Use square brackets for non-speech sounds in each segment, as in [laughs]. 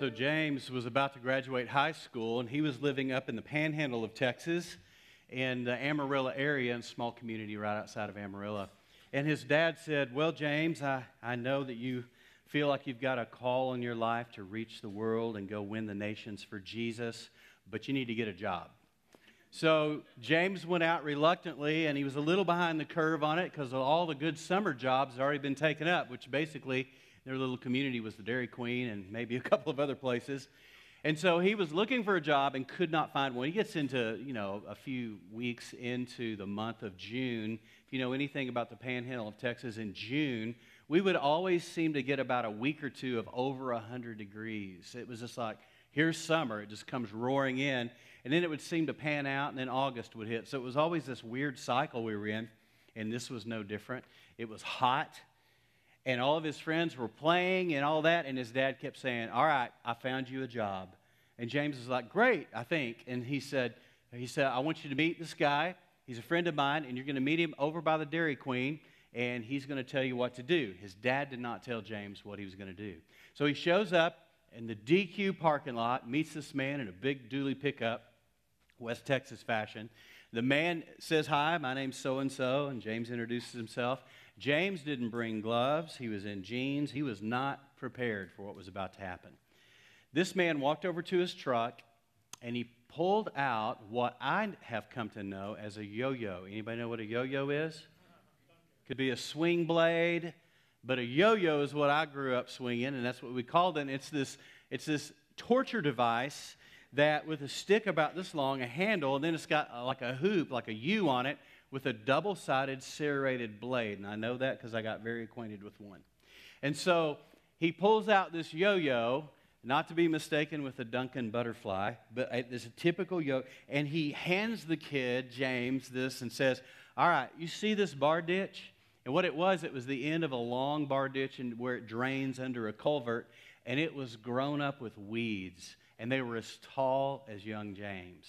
So James was about to graduate high school, and he was living up in the panhandle of Texas in the Amarillo area, in a small community right outside of Amarillo. And his dad said, Well, James, I, I know that you feel like you've got a call in your life to reach the world and go win the nations for Jesus, but you need to get a job. So James went out reluctantly, and he was a little behind the curve on it because all the good summer jobs had already been taken up, which basically their little community was the Dairy Queen and maybe a [laughs] couple of other places. And so he was looking for a job and could not find one. He gets into, you know, a few weeks into the month of June. If you know anything about the panhandle of Texas in June, we would always seem to get about a week or two of over 100 degrees. It was just like, here's summer. It just comes roaring in. And then it would seem to pan out, and then August would hit. So it was always this weird cycle we were in. And this was no different. It was hot and all of his friends were playing and all that. And his dad kept saying, All right, I found you a job. And James was like, Great, I think. And he said, he said, I want you to meet this guy. He's a friend of mine, and you're going to meet him over by the Dairy Queen, and he's going to tell you what to do. His dad did not tell James what he was going to do. So he shows up in the DQ parking lot, meets this man in a big dually pickup, West Texas fashion. The man says, Hi, my name's so and so, and James introduces himself. James didn't bring gloves, he was in jeans. He was not prepared for what was about to happen. This man walked over to his truck and he pulled out what I have come to know as a yo-yo. Anybody know what a yo-yo is? Could be a swing blade, but a yo-yo is what I grew up swinging, and that's what we called it. And it's this, it's this torture device that with a stick about this long, a handle, and then it's got uh, like a hoop, like a U on it, with a double sided serrated blade. And I know that because I got very acquainted with one. And so he pulls out this yo yo, not to be mistaken with a Duncan butterfly, but it's a typical yo, and he hands the kid, James, this and says, All right, you see this bar ditch? And what it was, it was the end of a long bar ditch and where it drains under a culvert, and it was grown up with weeds, and they were as tall as young James.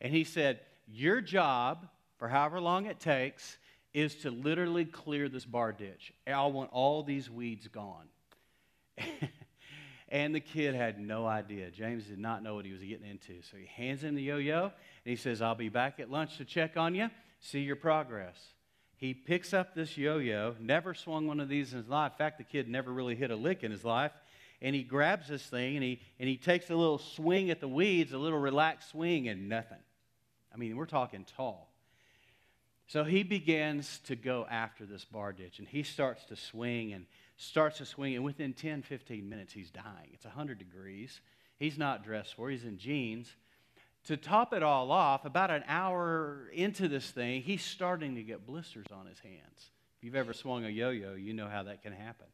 And he said, Your job for however long it takes is to literally clear this bar ditch. I want all these weeds gone. [laughs] and the kid had no idea. James did not know what he was getting into. So he hands him the yo yo and he says, I'll be back at lunch to check on you, see your progress. He picks up this yo yo, never swung one of these in his life. In fact, the kid never really hit a lick in his life. And he grabs this thing and he, and he takes a little swing at the weeds, a little relaxed swing, and nothing. I mean, we're talking tall. So he begins to go after this bar ditch and he starts to swing and starts to swing. And within 10, 15 minutes, he's dying. It's 100 degrees. He's not dressed for, he's in jeans. To top it all off, about an hour into this thing, he's starting to get blisters on his hands. If you've ever swung a yo yo, you know how that can happen.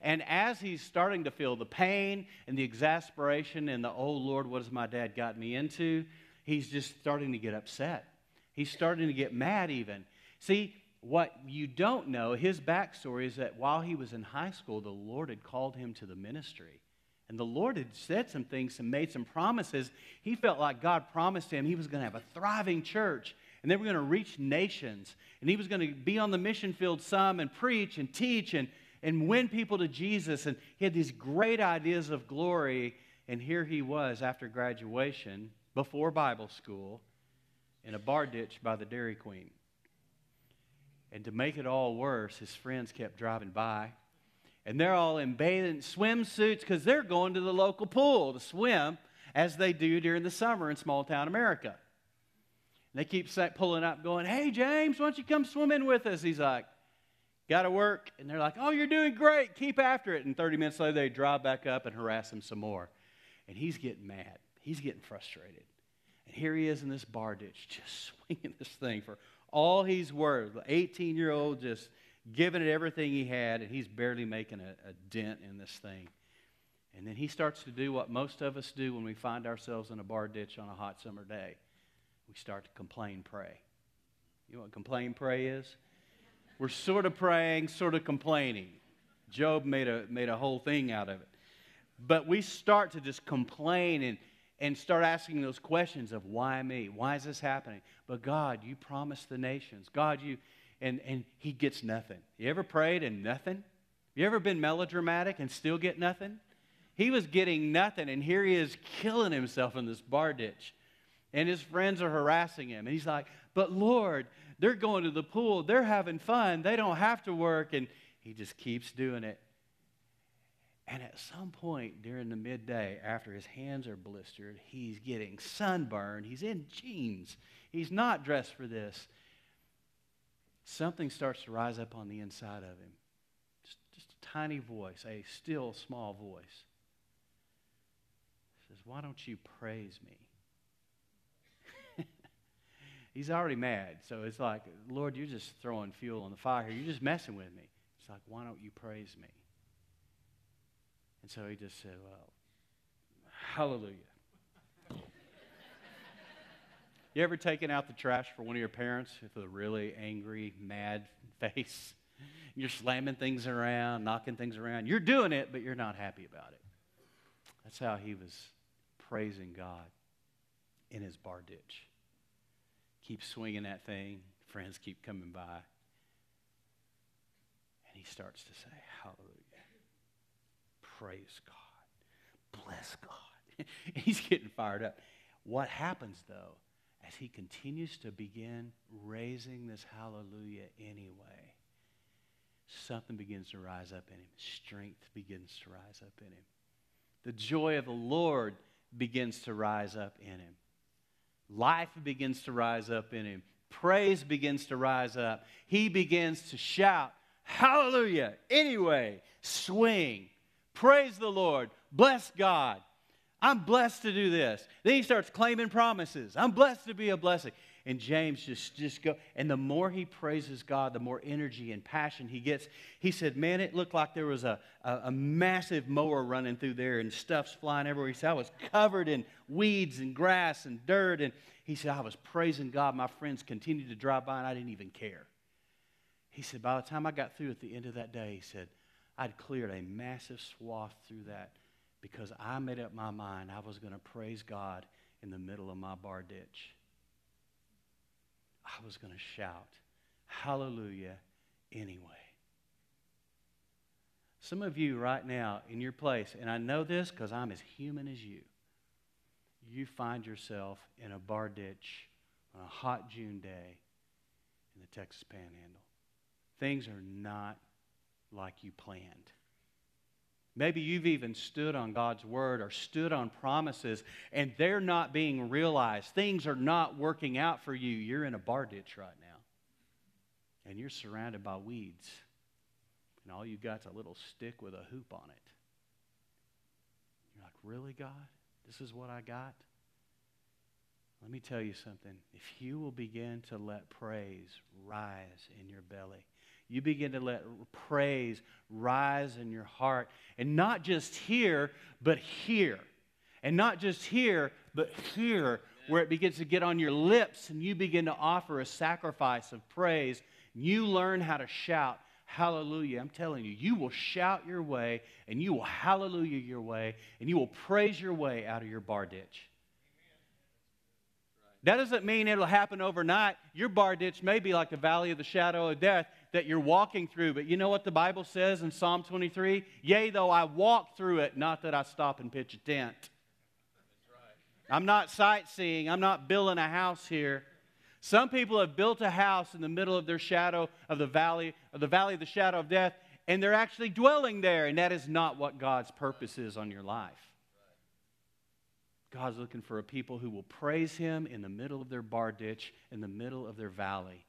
And as he's starting to feel the pain and the exasperation and the, oh Lord, what has my dad got me into? He's just starting to get upset. He's starting to get mad, even. See, what you don't know, his backstory is that while he was in high school, the Lord had called him to the ministry. And the Lord had said some things and made some promises. He felt like God promised him he was going to have a thriving church and they were going to reach nations. And he was going to be on the mission field some and preach and teach and, and win people to Jesus. And he had these great ideas of glory. And here he was after graduation, before Bible school, in a bar ditch by the Dairy Queen. And to make it all worse, his friends kept driving by. And they're all in bathing swimsuits because they're going to the local pool to swim as they do during the summer in small town America. And they keep pulling up, going, Hey, James, why don't you come swimming with us? He's like, Got to work. And they're like, Oh, you're doing great. Keep after it. And 30 minutes later, they drive back up and harass him some more. And he's getting mad. He's getting frustrated. And here he is in this bar ditch, just [laughs] swinging this thing for all he's worth. The 18 year old just giving it everything he had, and he's barely making a, a dent in this thing. And then he starts to do what most of us do when we find ourselves in a bar ditch on a hot summer day. We start to complain, pray. You know what complain, pray is? We're sort of praying, sort of complaining. Job made a, made a whole thing out of it. But we start to just complain and, and start asking those questions of why me? Why is this happening? But God, you promised the nations. God, you, and, and he gets nothing. You ever prayed and nothing? You ever been melodramatic and still get nothing? He was getting nothing, and here he is killing himself in this bar ditch. And his friends are harassing him. And he's like, But Lord, they're going to the pool. They're having fun. They don't have to work. And he just keeps doing it. And at some point during the midday, after his hands are blistered, he's getting sunburned. He's in jeans. He's not dressed for this. Something starts to rise up on the inside of him. Just, just a tiny voice, a still small voice. says, Why don't you praise me? [laughs] he's already mad. So it's like, Lord, you're just throwing fuel on the fire here. You're just messing with me. It's like, why don't you praise me? And so he just said, Well, hallelujah. you ever taken out the trash for one of your parents with a really angry, mad face? You're slamming things around, knocking things around. You're doing it, but you're not happy about it. That's how he was praising God in his bar ditch. Keep swinging that thing. Friends keep coming by. And he starts to say, Hallelujah. Praise God. Bless God. [laughs] He's getting fired up. What happens, though, as he continues to begin raising this hallelujah anyway, something begins to rise up in him. Strength begins to rise up in him. The joy of the Lord begins to rise up in him. Life begins to rise up in him. Praise begins to rise up. He begins to shout, Hallelujah! Anyway, swing, Praise the Lord. Bless God. I'm blessed to do this. Then he starts claiming promises. I'm blessed to be a blessing. And James just, just go, and the more he praises God, the more energy and passion he gets. He said, Man, it looked like there was a, a, a massive mower running through there and stuff's flying everywhere. He said, I was covered in weeds and grass and dirt. And he said, I was praising God. My friends continued to drive by and I didn't even care. He said, By the time I got through at the end of that day, he said, I'd cleared a massive swath through that because I made up my mind I was going to praise God in the middle of my bar ditch. I was going to shout, Hallelujah, anyway. Some of you right now in your place, and I know this because I'm as human as you, you find yourself in a bar ditch on a hot June day in the Texas Panhandle. Things are not like you planned. Maybe you've even stood on God's word or stood on promises and they're not being realized. Things are not working out for you. You're in a bar ditch right now. And you're surrounded by weeds. And all you got's a little stick with a hoop on it. You're like, really, God? This is what I got? Let me tell you something. If you will begin to let praise rise in your belly, you begin to let praise rise in your heart. And not just here, but here. And not just here, but here, where it begins to get on your lips and you begin to offer a sacrifice of praise. You learn how to shout, Hallelujah. I'm telling you, you will shout your way and you will hallelujah your way and you will praise your way out of your bar ditch. That doesn't mean it'll happen overnight. Your bar ditch may be like the valley of the shadow of death that you're walking through. But you know what the Bible says in Psalm 23? Yea, though I walk through it, not that I stop and pitch a tent. I'm not sightseeing, I'm not building a house here. Some people have built a house in the middle of their shadow of the valley, of the valley of the shadow of death, and they're actually dwelling there, and that is not what God's purpose is on your life. God's looking for a people who will praise Him in the middle of their bar ditch, in the middle of their valley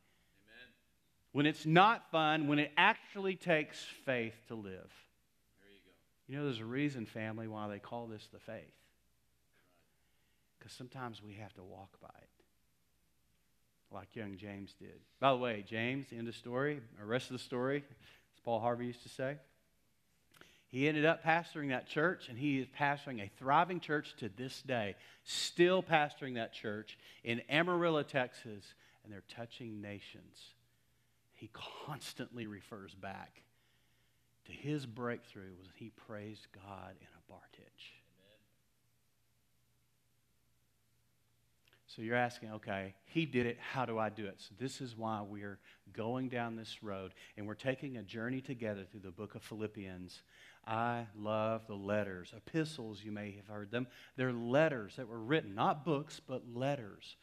when it's not fun, when it actually takes faith to live. There you go. You know, there's a reason, family, why they call this the faith. Because sometimes we have to walk by it, like young James did. By the way, James, end of story, the rest of the story, as Paul Harvey used to say, he ended up pastoring that church, and he is pastoring a thriving church to this day, still pastoring that church in Amarillo, Texas, and they're touching nations he constantly refers back to his breakthrough was he praised God in a bar ditch. So you're asking, okay, he did it. How do I do it? So this is why we're going down this road and we're taking a journey together through the book of Philippians. I love the letters, epistles, you may have heard them. They're letters that were written, not books, but letters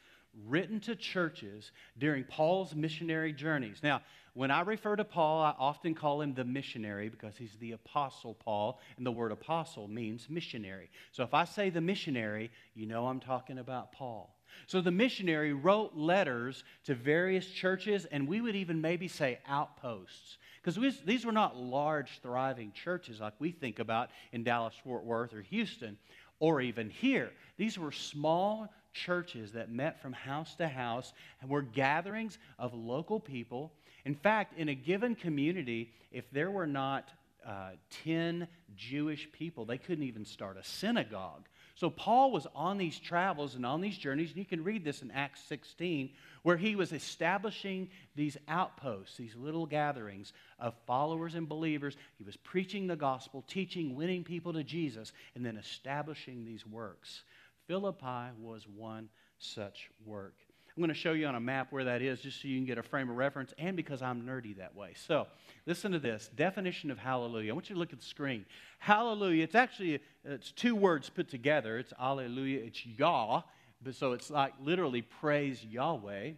written to churches during Paul's missionary journeys. Now, when I refer to Paul, I often call him the missionary because he's the apostle Paul, and the word apostle means missionary. So if I say the missionary, you know I'm talking about Paul. So the missionary wrote letters to various churches, and we would even maybe say outposts. Because these were not large, thriving churches like we think about in Dallas, Fort Worth, or Houston, or even here. These were small churches that met from house to house and were gatherings of local people. In fact, in a given community, if there were not uh, 10 Jewish people, they couldn't even start a synagogue. So Paul was on these travels and on these journeys, and you can read this in Acts 16, where he was establishing these outposts, these little gatherings of followers and believers. He was preaching the gospel, teaching, winning people to Jesus, and then establishing these works. Philippi was one such work. I'm going to show you on a map where that is just so you can get a frame of reference and because I'm nerdy that way. So, listen to this definition of hallelujah. I want you to look at the screen. Hallelujah, it's actually it's two words put together. It's hallelujah, it's Yah, but so it's like literally praise Yahweh.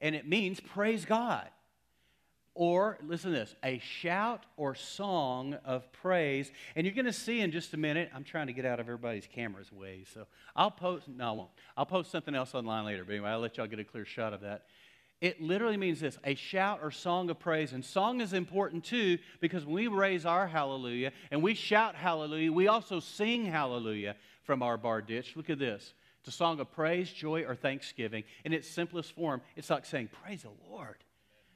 And it means praise God or, listen to this, a shout or song of praise. And you're going to see in just a minute, I'm trying to get out of everybody's camera's way. So I'll post, no, I won't. I'll post something else online later. But anyway, I'll let y'all get a clear shot of that. It literally means this a shout or song of praise. And song is important too because when we raise our hallelujah and we shout hallelujah, we also sing hallelujah from our bar ditch. Look at this. It's a song of praise, joy, or thanksgiving. In its simplest form, it's like saying, Praise the Lord.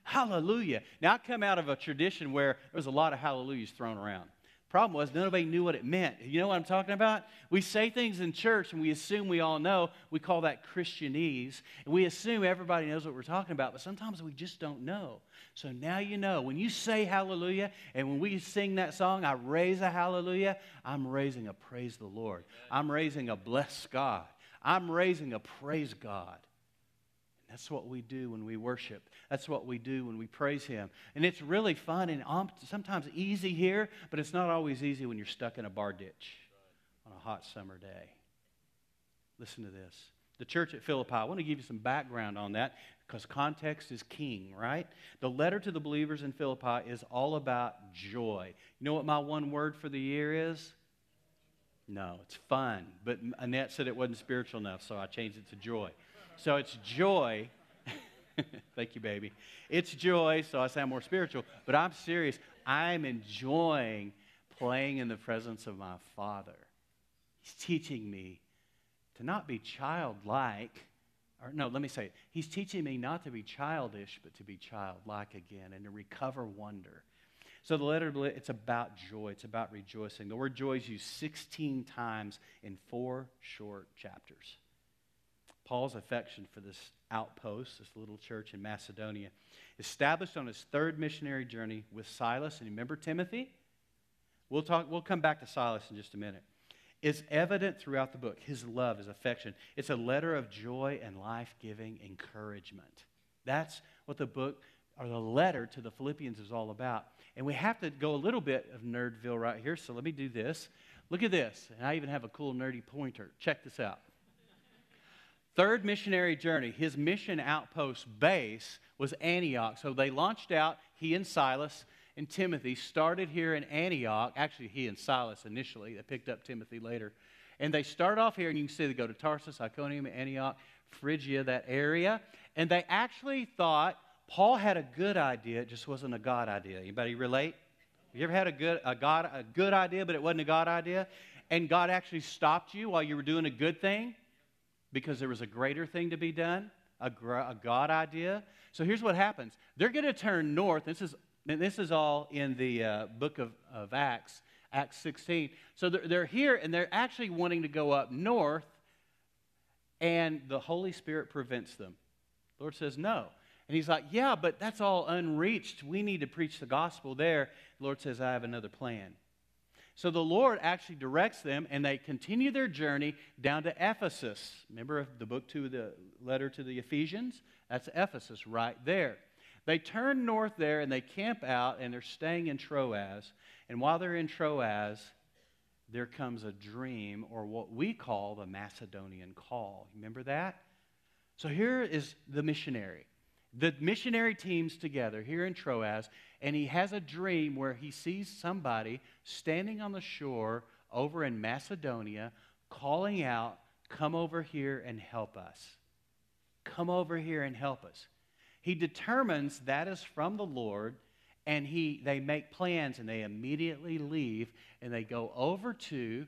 Hallelujah. Now, I come out of a tradition where there was a lot of hallelujahs thrown around. Problem was, nobody knew what it meant. You know what I'm talking about? We say things in church and we assume we all know. We call that Christianese. And we assume everybody knows what we're talking about, but sometimes we just don't know. So now you know. When you say hallelujah and when we sing that song, I raise a hallelujah, I'm raising a praise the Lord. I'm raising a bless God. I'm raising a praise God. That's what we do when we worship. That's what we do when we praise Him. And it's really fun and sometimes easy here, but it's not always easy when you're stuck in a bar ditch on a hot summer day. Listen to this. The church at Philippi, I want to give you some background on that because context is king, right? The letter to the believers in Philippi is all about joy. You know what my one word for the year is? No, it's fun. But Annette said it wasn't spiritual enough, so I changed it to joy. So it's joy. [laughs] Thank you, baby. It's joy, so I sound more spiritual, but I'm serious. I'm enjoying playing in the presence of my Father. He's teaching me to not be childlike. Or, no, let me say it. He's teaching me not to be childish, but to be childlike again and to recover wonder. So the letter, it's about joy. It's about rejoicing. The word joy is used 16 times in four short chapters. Paul's affection for this outpost, this little church in Macedonia, established on his third missionary journey with Silas. And remember Timothy? We'll, talk, we'll come back to Silas in just a minute. It's evident throughout the book. His love, his affection. It's a letter of joy and life giving encouragement. That's what the book or the letter to the Philippians is all about. And we have to go a little bit of Nerdville right here. So let me do this. Look at this. And I even have a cool nerdy pointer. Check this out. Third missionary journey, his mission outpost base was Antioch. So they launched out, he and Silas and Timothy started here in Antioch. Actually, he and Silas initially, they picked up Timothy later. And they start off here, and you can see they go to Tarsus, Iconium, Antioch, Phrygia, that area. And they actually thought Paul had a good idea, it just wasn't a God idea. Anybody relate? You ever had a good, a, God, a good idea, but it wasn't a God idea? And God actually stopped you while you were doing a good thing? Because there was a greater thing to be done, a, a God idea. So here's what happens they're going to turn north. This is, this is all in the uh, book of, of Acts, Acts 16. So they're, they're here and they're actually wanting to go up north, and the Holy Spirit prevents them. The Lord says, No. And he's like, Yeah, but that's all unreached. We need to preach the gospel there. The Lord says, I have another plan. So the Lord actually directs them, and they continue their journey down to Ephesus. Remember the book to the letter to the Ephesians? That's Ephesus right there. They turn north there and they camp out and they're staying in Troas. And while they're in Troas, there comes a dream or what we call the Macedonian call. Remember that? So here is the missionary. The missionary team's together here in Troas, and he has a dream where he sees somebody standing on the shore over in Macedonia calling out, Come over here and help us. Come over here and help us. He determines that is from the Lord, and he, they make plans and they immediately leave and they go over to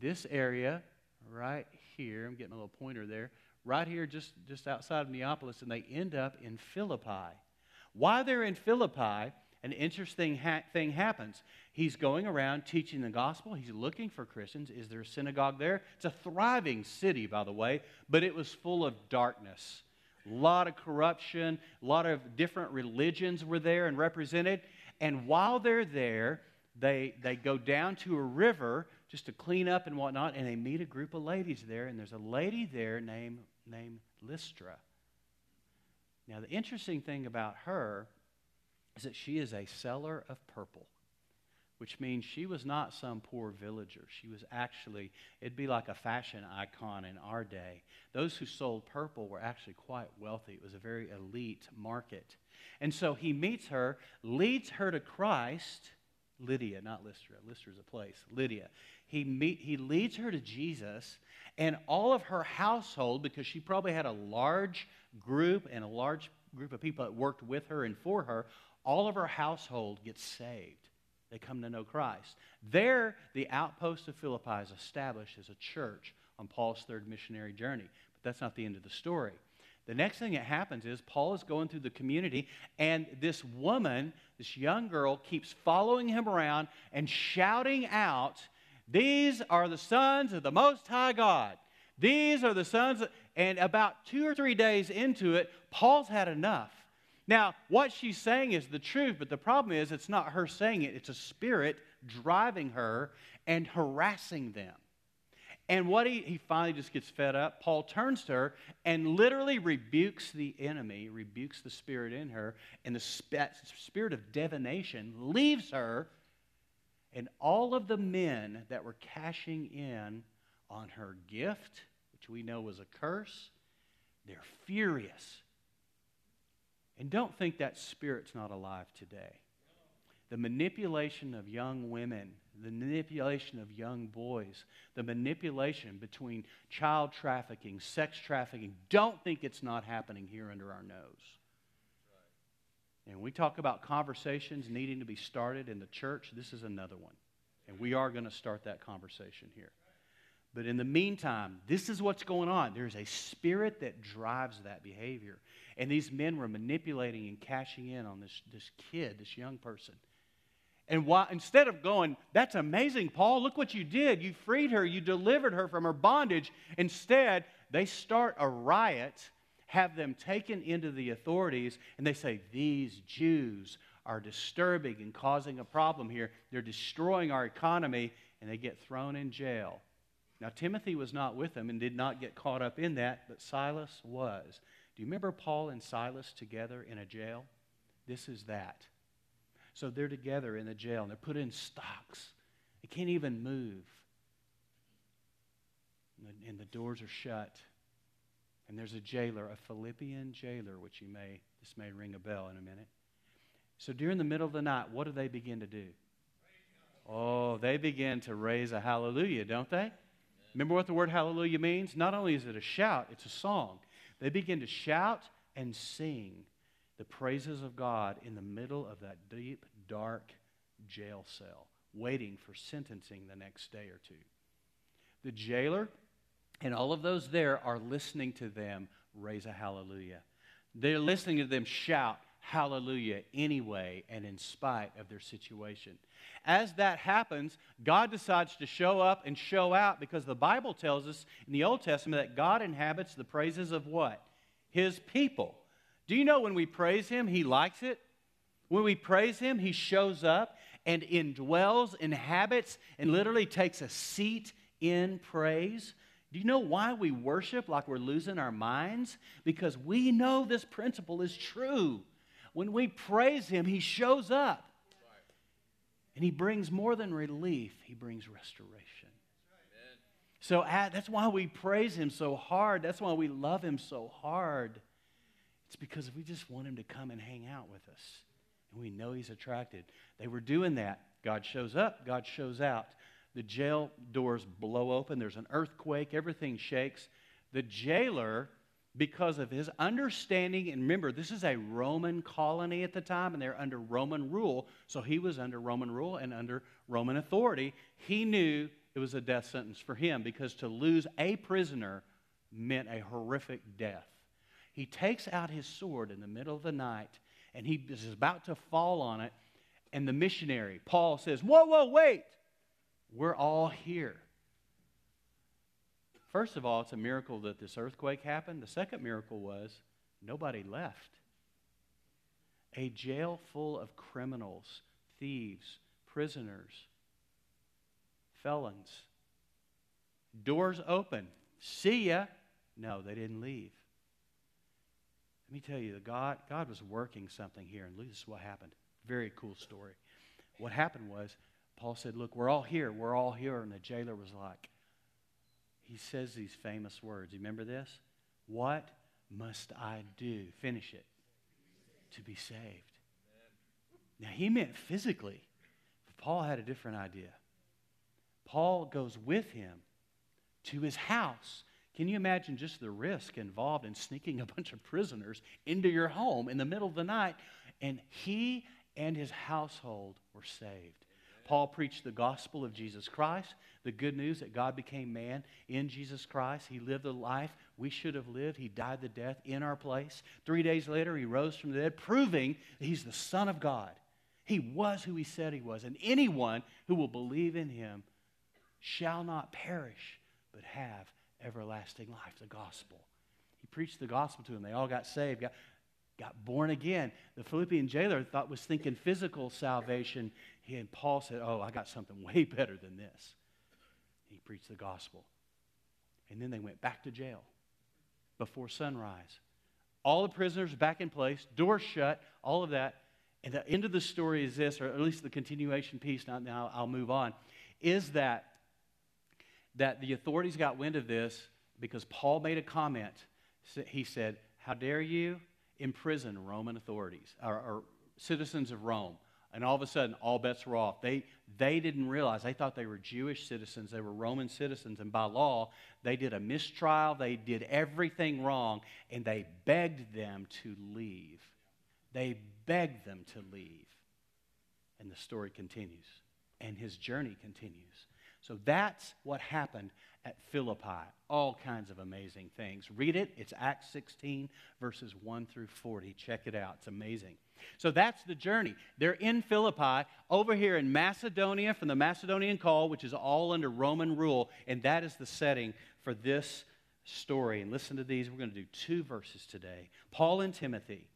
this area right here. I'm getting a little pointer there. Right here, just, just outside of Neapolis, and they end up in Philippi. While they're in Philippi, an interesting ha- thing happens. He's going around teaching the gospel. He's looking for Christians. Is there a synagogue there? It's a thriving city, by the way, but it was full of darkness. A lot of corruption, a lot of different religions were there and represented. And while they're there, they, they go down to a river just to clean up and whatnot, and they meet a group of ladies there. And there's a lady there named, named Lystra. Now, the interesting thing about her is that she is a seller of purple which means she was not some poor villager. She was actually, it'd be like a fashion icon in our day. Those who sold purple were actually quite wealthy. It was a very elite market. And so he meets her, leads her to Christ. Lydia, not Lystra. Lystra is a place. Lydia. He, meet, he leads her to Jesus, and all of her household, because she probably had a large group and a large group of people that worked with her and for her, all of her household gets saved. They come to know Christ. There, the outpost of Philippi is established as a church on Paul's third missionary journey. But that's not the end of the story. The next thing that happens is Paul is going through the community, and this woman, this young girl, keeps following him around and shouting out, These are the sons of the Most High God. These are the sons. Of... And about two or three days into it, Paul's had enough. Now, what she's saying is the truth, but the problem is it's not her saying it, it's a spirit driving her and harassing them. And what he, he finally just gets fed up, Paul turns to her and literally rebukes the enemy, rebukes the spirit in her, and the spirit of divination leaves her. And all of the men that were cashing in on her gift, which we know was a curse, they're furious. And don't think that spirit's not alive today. The manipulation of young women, the manipulation of young boys, the manipulation between child trafficking, sex trafficking, don't think it's not happening here under our nose. And we talk about conversations needing to be started in the church, this is another one. And we are going to start that conversation here. But in the meantime, this is what's going on. There's a spirit that drives that behavior. And these men were manipulating and cashing in on this, this kid, this young person. And why, instead of going, that's amazing, Paul, look what you did. You freed her, you delivered her from her bondage. Instead, they start a riot, have them taken into the authorities, and they say, These Jews are disturbing and causing a problem here. They're destroying our economy, and they get thrown in jail. Now, Timothy was not with them and did not get caught up in that, but Silas was. Do you remember Paul and Silas together in a jail? This is that. So they're together in the jail and they're put in stocks. They can't even move. And the, doors are shut. And there's a jailer, a Philippian jailer, which you may, this may ring a bell in a minute. So during the middle of the night, what do they begin to do? Oh, they begin to raise a hallelujah, don't they? Remember what the word hallelujah means? Not only is it a shout, it's a song. They begin to shout and sing the praises of God in the middle of that deep, dark jail cell, waiting for sentencing the next day or two. The jailer and all of those there are listening to them raise a hallelujah. They're listening to them shout hallelujah anyway and in spite of their situation. As that happens, God decides to show up and show out because the Bible tells us in the Old Testament that God inhabits the praises of what? His people. Do you know when we praise Him, He likes it? When we praise Him, He shows up. and indwells, inhabits, and literally takes a seat in praise. Do you know why we worship like we're losing our minds? Because we know this principle is true. When we praise Him, He shows up. And He brings more than relief, He brings restoration. So that's why we praise Him so hard. That's why we love Him so hard. It's because we just want Him to come and hang out with us. And we know He's attracted. They were doing that. God shows up, God shows out. The jail doors blow open, there's an earthquake, everything shakes. The jailer, because of his understanding, and remember, this is a Roman colony at the time, and they're under Roman rule, so he was under Roman rule and under Roman authority. He knew it was a death sentence for him because to lose a prisoner meant a horrific death. He takes out his sword in the middle of the night and he is about to fall on it. And the missionary, Paul, says, Whoa, whoa, wait. We're all here. First of all, it's a miracle that this earthquake happened. The second miracle was nobody left. A jail full of criminals, thieves, prisoners, felons. Doors open. See ya. No, they didn't leave. Let me tell you, God, God was working something here, and this is what happened. Very cool story. What happened was, Paul said, Look, we're all here. We're all here. And the jailer was like, He says these famous words. You remember this? What must I do? Finish it. To be saved. Now, he meant physically, but Paul had a different idea. Paul goes with him to his house. Can you imagine just the risk involved in sneaking a bunch of prisoners into your home in the middle of the night? And he and his household were saved. Paul preached the gospel of Jesus Christ, the good news that God became man in Jesus Christ. He lived the life we should have lived. He died the death in our place. Three days later, he rose from the dead, proving he's the Son of God. He was who he said he was. And anyone who will believe in him shall not perish, but have everlasting life, the gospel. He preached the gospel to them. They all got saved, got, got born again. The Philippian jailer thought was thinking physical salvation. He, and Paul said, Oh, I got something way [laughs] better than this. He preached the gospel. And then they went back to jail before sunrise. All the prisoners back in place, doors shut, all of that. And the end of the story is this, or at least the continuation piece, now, now I'll move on, is that that the authorities got wind of this because Paul made a comment. He said, How dare you imprison Roman authorities or, or citizens of Rome? And all of a sudden, all bets were off. They, they didn't realize, they thought they were Jewish citizens, they were Roman citizens, and by law, they did a mistrial, they did everything wrong, and they begged them to leave. They begged them to leave. And the story continues, and his journey continues. So that's what happened at Philippi. All kinds of amazing things. Read it. It's Acts 16, verses 1 through 40. Check it out. It's amazing. So that's the journey. They're in Philippi, over here in Macedonia, from the Macedonian call, which is all under Roman rule. And that is the setting for this story. And listen to these. We're going to do two verses today. Paul and Timothy,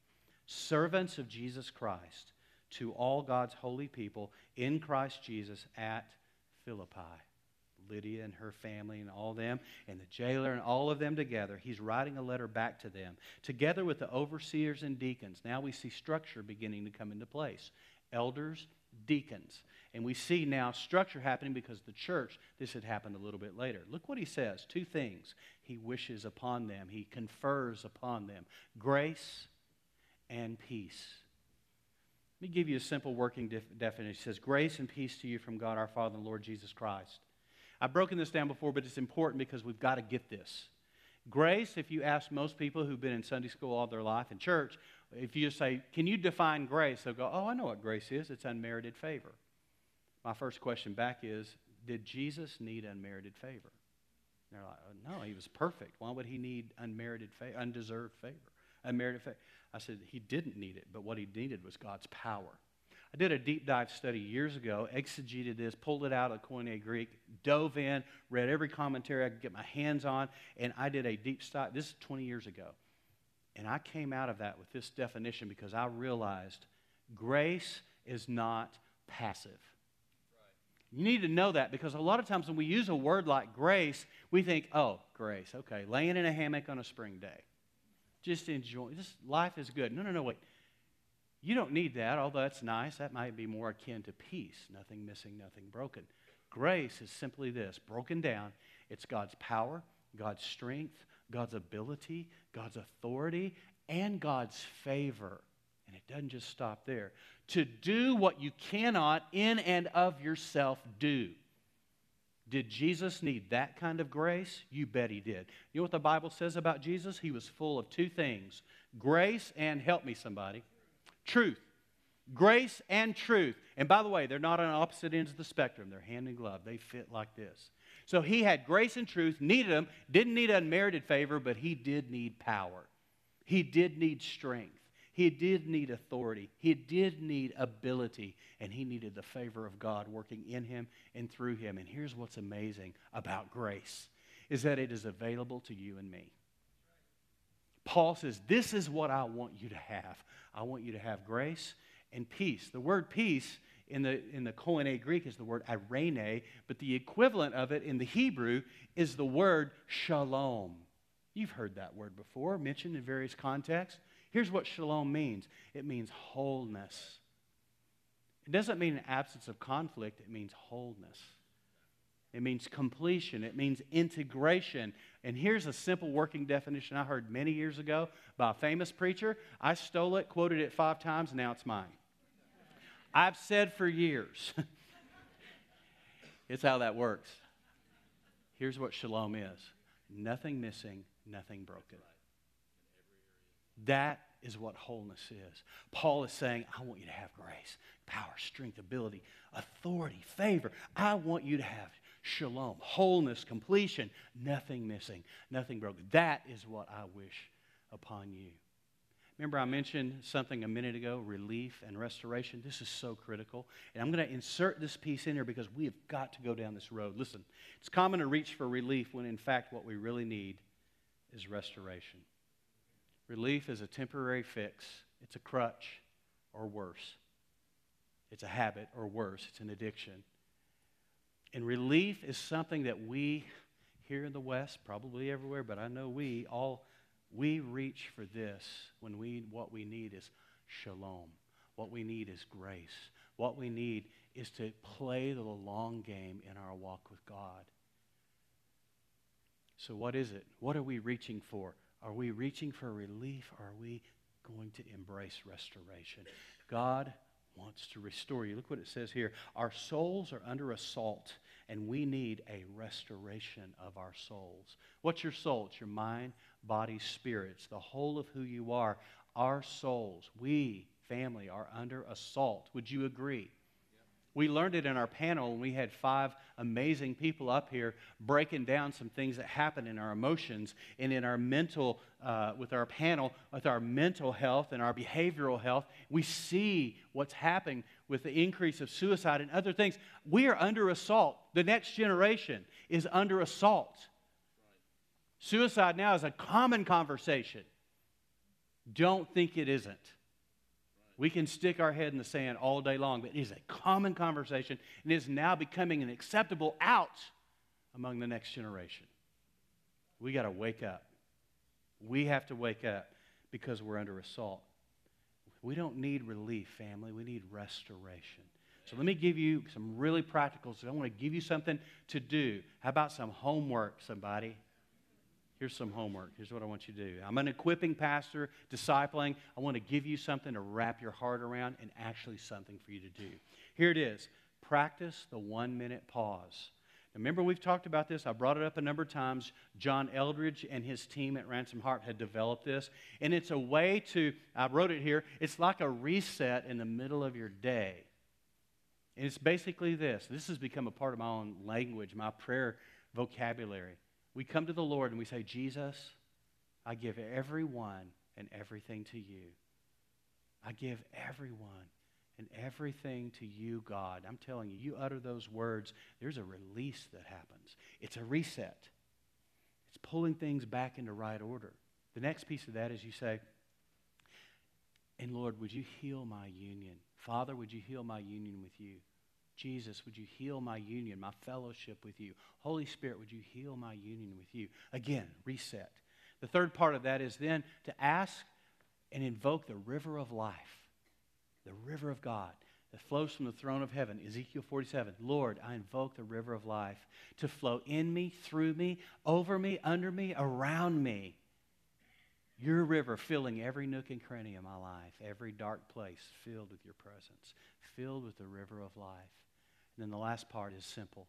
servants of Jesus Christ, to all God's holy people in Christ Jesus at Philippi. Lydia and her family and all them, and the jailer and all of them together. He's writing a letter back to them, together with the overseers and deacons. Now we see structure beginning to come into place elders, deacons. And we see now structure happening because the church, this had happened a little bit later. Look what he says two things he wishes upon them, he confers upon them grace and peace. Let me give you a simple working def- definition. It says, Grace and peace to you from God our Father and Lord Jesus Christ. I've broken this down before, but it's important because we've got to get this. Grace, if you ask most people who've been in Sunday school all their life in church, if you say, Can you define grace? They'll go, Oh, I know what grace is. It's unmerited favor. My first question back is, Did Jesus need unmerited favor? And they're like, oh, No, he was perfect. Why would he need unmerited favor, undeserved favor? Unmerited favor. I said, He didn't need it, but what he needed was God's power. I did a deep dive study years ago, exegeted this, pulled it out of Koine Greek, dove in, read every commentary I could get my hands on, and I did a deep study. This is 20 years ago. And I came out of that with this definition because I realized grace is not passive. You need to know that because a lot of times when we use a word like grace, we think, oh, grace, okay, laying in a hammock on a spring day. Just enjoy. Just life is good. No, no, no, wait. You don't need that, although that's nice. That might be more akin to peace. Nothing missing, nothing broken. Grace is simply this broken down. It's God's power, God's strength, God's ability, God's authority, and God's favor. And it doesn't just stop there. To do what you cannot in and of yourself do. Did Jesus need that kind of grace? You bet he did. You know what the Bible says about Jesus? He was full of two things grace and, help me somebody, truth. Grace and truth. And by the way, they're not on opposite ends of the spectrum. They're hand in glove. They fit like this. So he had grace and truth, needed them, didn't need unmerited favor, but he did need power. He did need strength. He did need authority. He did need ability. And he needed the favor of God working in him and through him. And here's what's amazing about grace is that it is available to you and me. Paul says, This is what I want you to have. I want you to have grace and peace. The word peace in the, in the Koine Greek is the word irene, but the equivalent of it in the Hebrew is the word shalom. You've heard that word before, mentioned in various contexts. Here's what shalom means it means wholeness. It doesn't mean an absence of conflict, it means wholeness. It means completion. It means integration. And here's a simple working definition I heard many years ago by a famous preacher. I stole it, quoted it five times, now it's mine. I've said for years. [laughs] it's how that works. Here's what shalom is nothing missing, nothing broken. That is what wholeness is. Paul is saying, I want you to have grace, power, strength, ability, authority, favor. I want you to have shalom, wholeness, completion, nothing missing, nothing broken. That is what I wish upon you. Remember, I mentioned something a minute ago relief and restoration. This is so critical. And I'm going to insert this piece in here because we have got to go down this road. Listen, it's common to reach for relief when, in fact, what we really need is restoration. Relief is a temporary fix, it's a crutch or worse. It's a habit or worse, it's an addiction. And relief is something that we here in the West, probably everywhere, but I know we all we reach for this when we what we need is shalom. What we need is grace. What we need is to play the long game in our walk with God. So what is it? What are we reaching for? Are we reaching for relief? Are we going to embrace restoration? God wants to restore you. Look what it says here. Our souls are under assault, and we need a restoration of our souls. What's your soul? It's your mind, body, spirits, the whole of who you are. Our souls, we, family, are under assault. Would you agree? We learned it in our panel, and we had five amazing people up here breaking down some things that happen in our emotions and in our mental, uh, with our panel, with our mental health and our behavioral health. We see what's happening with the increase of suicide and other things. We are under assault. The next generation is under assault. Suicide now is a common conversation. Don't think it isn't. We can stick our head in the sand all day long, but it is a common conversation and is now becoming an acceptable out among the next generation. We got to wake up. We have to wake up because we're under assault. We don't need relief, family. We need restoration. So let me give you some really practicals. I want to give you something to do. How about some homework, somebody? Here's some homework. Here's what I want you to do. I'm an equipping pastor, discipling. I want to give you something to wrap your heart around and actually something for you to do. Here it is practice the one minute pause. Remember, we've talked about this. I brought it up a number of times. John Eldredge and his team at Ransomed Heart had developed this. And it's a way to, I wrote it here, it's like a reset in the middle of your day. And it's basically this this has become a part of my own language, my prayer vocabulary. We come to the Lord and we say, Jesus, I give everyone and everything to you. I give everyone and everything to you, God. I'm telling you, you utter those words, there's a release that happens. It's a reset, it's pulling things back into right order. The next piece of that is you say, and Lord, would you heal my union? Father, would you heal my union with you? Jesus, would you heal my union, my fellowship with you? Holy Spirit, would you heal my union with you? Again, reset. The third part of that is then to ask and invoke the river of life, the river of God that flows from the throne of heaven. Ezekiel 47 Lord, I invoke the river of life to flow in me, through me, over me, under me, around me. Your river filling every nook and cranny of my life, every dark place filled with your presence, filled with the river of life. And then the last part is simple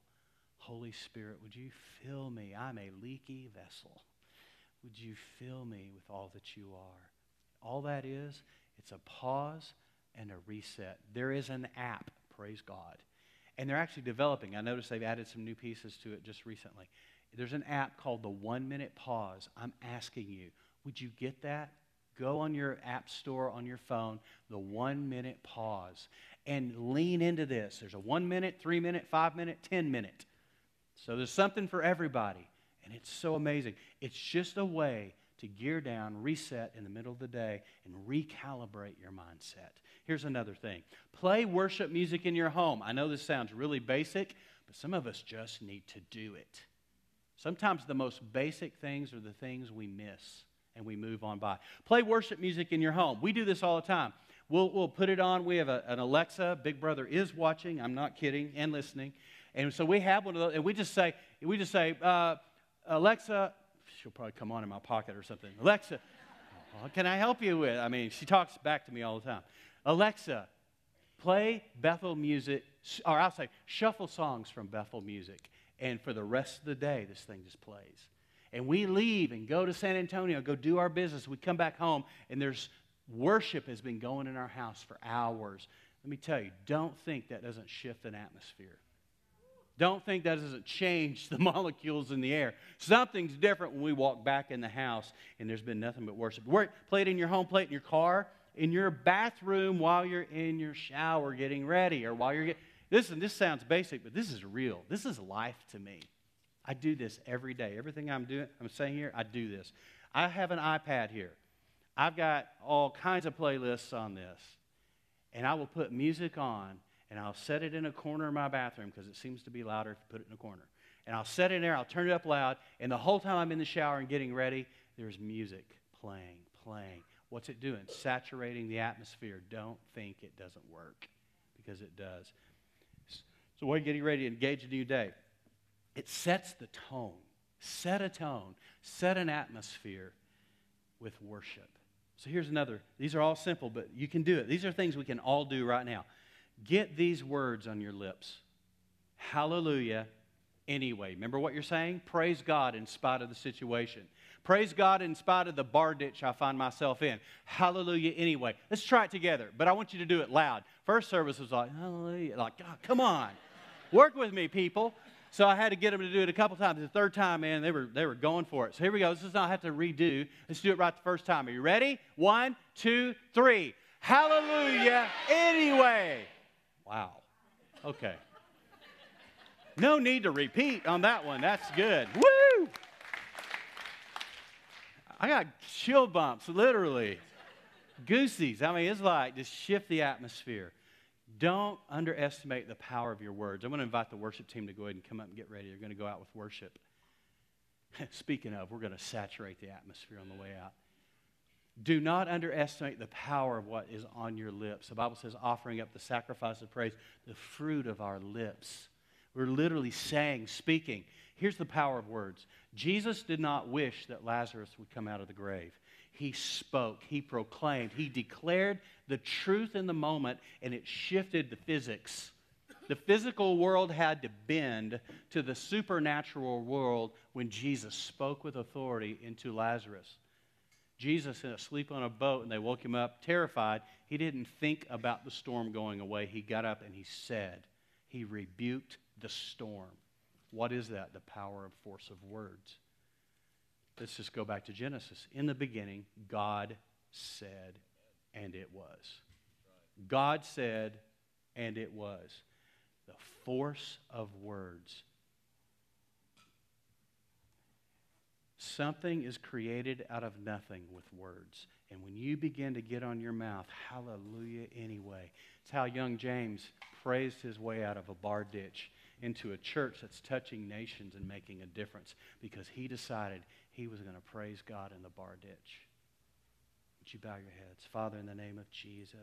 Holy Spirit, would you fill me? I'm a leaky vessel. Would you fill me with all that you are? All that is, it's a pause and a reset. There is an app, praise God. And they're actually developing. I noticed they've added some new pieces to it just recently. There's an app called the One Minute Pause. I'm asking you, would you get that? Go on your app store on your phone, the One Minute Pause and lean into this. There's a one minute, three minute, five minute, 10 minute. So there's something for everybody. And it's so amazing. It's just a way to gear down, reset in the middle of the day, and recalibrate your mindset. Here's another thing play worship music in your home. I know this sounds really basic, but some of us just need to do it. Sometimes the most basic things are the things we miss and we move on by. Play worship music in your home. We do this all the time. We'll, we'll put it on. We have a, an Alexa. Big Brother is watching. I'm not kidding and listening. And so we have one of those, and we just say, we just say, uh, Alexa, she'll probably come on in my pocket or something. Alexa, what can I help you with? I mean, she talks back to me all the time. Alexa, play Bethel music, or I'll say, shuffle songs from Bethel music. And for the rest of the day, this thing just plays. And we leave and go to San Antonio, go do our business. We come back home, and there's Worship has been going in our house for hours. Let me tell you, don't think that doesn't shift an atmosphere. Don't think that doesn't change [laughs] the molecules in the air. Something's different when we walk back in the house and there's been nothing but worship. Play it in your home, play it in your car, in your bathroom while you're in your shower getting ready or while you're getting. Listen, this sounds basic, but this is real. This is life to me. I do this every day. Everything I'm doing, I'm saying here, I do this. I have an iPad here. I've got all kinds of playlists on this. And I will put music on and I'll set it in a corner of my bathroom because it seems to be louder if you put it in a corner. And I'll set it in there, I'll turn it up loud, and the whole time I'm in the shower and getting ready, there's music playing, playing. What's it doing? Saturating the atmosphere. Don't think it doesn't work because it does. So, while you're getting ready to engage a new day, it sets the tone. Set a tone, set an atmosphere with worship. So here's another. These are all simple, but you can do it. These are things we can all do right now. Get these words on your lips Hallelujah, anyway. Remember what you're saying? Praise God in spite of the situation. Praise God in spite of the bar ditch I find myself in. Hallelujah, anyway. Let's try it together, but I want you to do it loud. First service was like, Hallelujah. Like, God, come on. Work with me, people. So I had to get them to do it a couple times. The third time, man, they were, they were going for it. So here we go. This does not have to redo. Let's do it right the first time. Are you ready? One, two, three. Hallelujah anyway. Wow. Okay. No need to repeat on that one. That's good. Woo! I got chill bumps, literally. Goosies. I mean, it's like just shift the atmosphere. Don't underestimate the power of your words. I'm going to invite the worship team to go ahead and come up and get ready. They're going to go out with worship. [laughs] Speaking of, we're going to saturate the atmosphere on the way out. Do not underestimate the power of what is on your lips. The Bible says, offering up the sacrifice of praise, the fruit of our lips. We're literally saying, speaking. Here's the power of words Jesus did not wish that Lazarus would come out of the grave. He spoke, he proclaimed, he declared the truth in the moment, and it shifted the physics. The physical world had to bend to the supernatural world when Jesus spoke with authority into Lazarus. Jesus, asleep on a boat, and they woke him up terrified. He didn't think about the storm going away. He got up and he said, He rebuked the storm. What is that? The power of force of words. Let's just go back to Genesis. In the beginning, God said, and it was. God said, and it was. The force of words. something is created out of nothing with words. And when you begin to get on your mouth, hallelujah anyway. It's how young James praised his way out of a bar ditch into a church that's touching nations and making a difference because he decided he was going to praise God in the bar ditch. Would you bow your heads? Father, in the name of Jesus.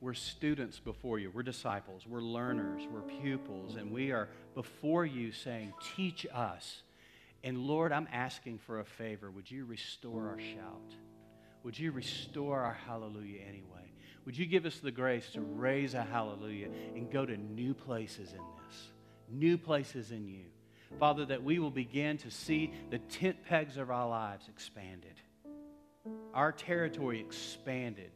We're students before you. We're disciples. We're learners. We're pupils. And we are before you saying, Teach us. And Lord, I'm asking for a favor. Would you restore our shout? Would you restore our hallelujah anyway? Would you give us the grace to raise a hallelujah and go to new places in this, new places in you? Father, that we will begin to see the tent pegs of our lives expanded, our territory expanded,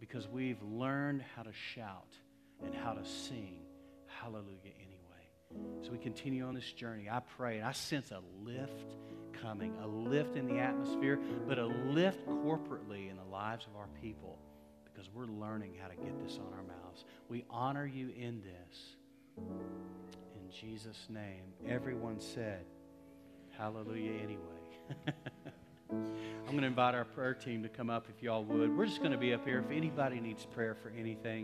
because we've learned how to shout and how to sing hallelujah anyway. So we continue on this journey, I pray and I sense a lift coming, a lift in the atmosphere, but a lift corporately in the lives of our people because we're learning how to get this on our mouths. We honor you in this. In Jesus' name, everyone said, Hallelujah anyway. [laughs] I'm going to invite our prayer team to come up if y'all would. We're just going to be up here. If anybody needs prayer for anything,